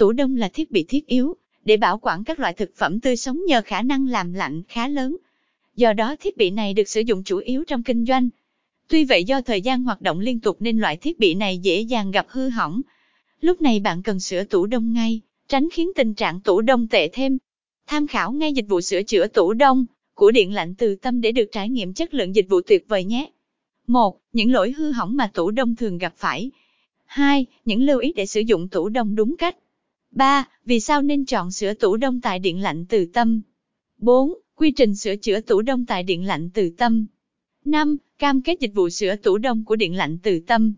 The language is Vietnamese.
Tủ đông là thiết bị thiết yếu để bảo quản các loại thực phẩm tươi sống nhờ khả năng làm lạnh khá lớn. Do đó thiết bị này được sử dụng chủ yếu trong kinh doanh. Tuy vậy do thời gian hoạt động liên tục nên loại thiết bị này dễ dàng gặp hư hỏng. Lúc này bạn cần sửa tủ đông ngay, tránh khiến tình trạng tủ đông tệ thêm. Tham khảo ngay dịch vụ sửa chữa tủ đông của Điện lạnh từ tâm để được trải nghiệm chất lượng dịch vụ tuyệt vời nhé. 1. Những lỗi hư hỏng mà tủ đông thường gặp phải. 2. Những lưu ý để sử dụng tủ đông đúng cách. 3. Vì sao nên chọn sửa tủ đông tại Điện lạnh từ tâm? 4. Quy trình sửa chữa tủ đông tại Điện lạnh từ tâm. 5. Cam kết dịch vụ sửa tủ đông của Điện lạnh từ tâm.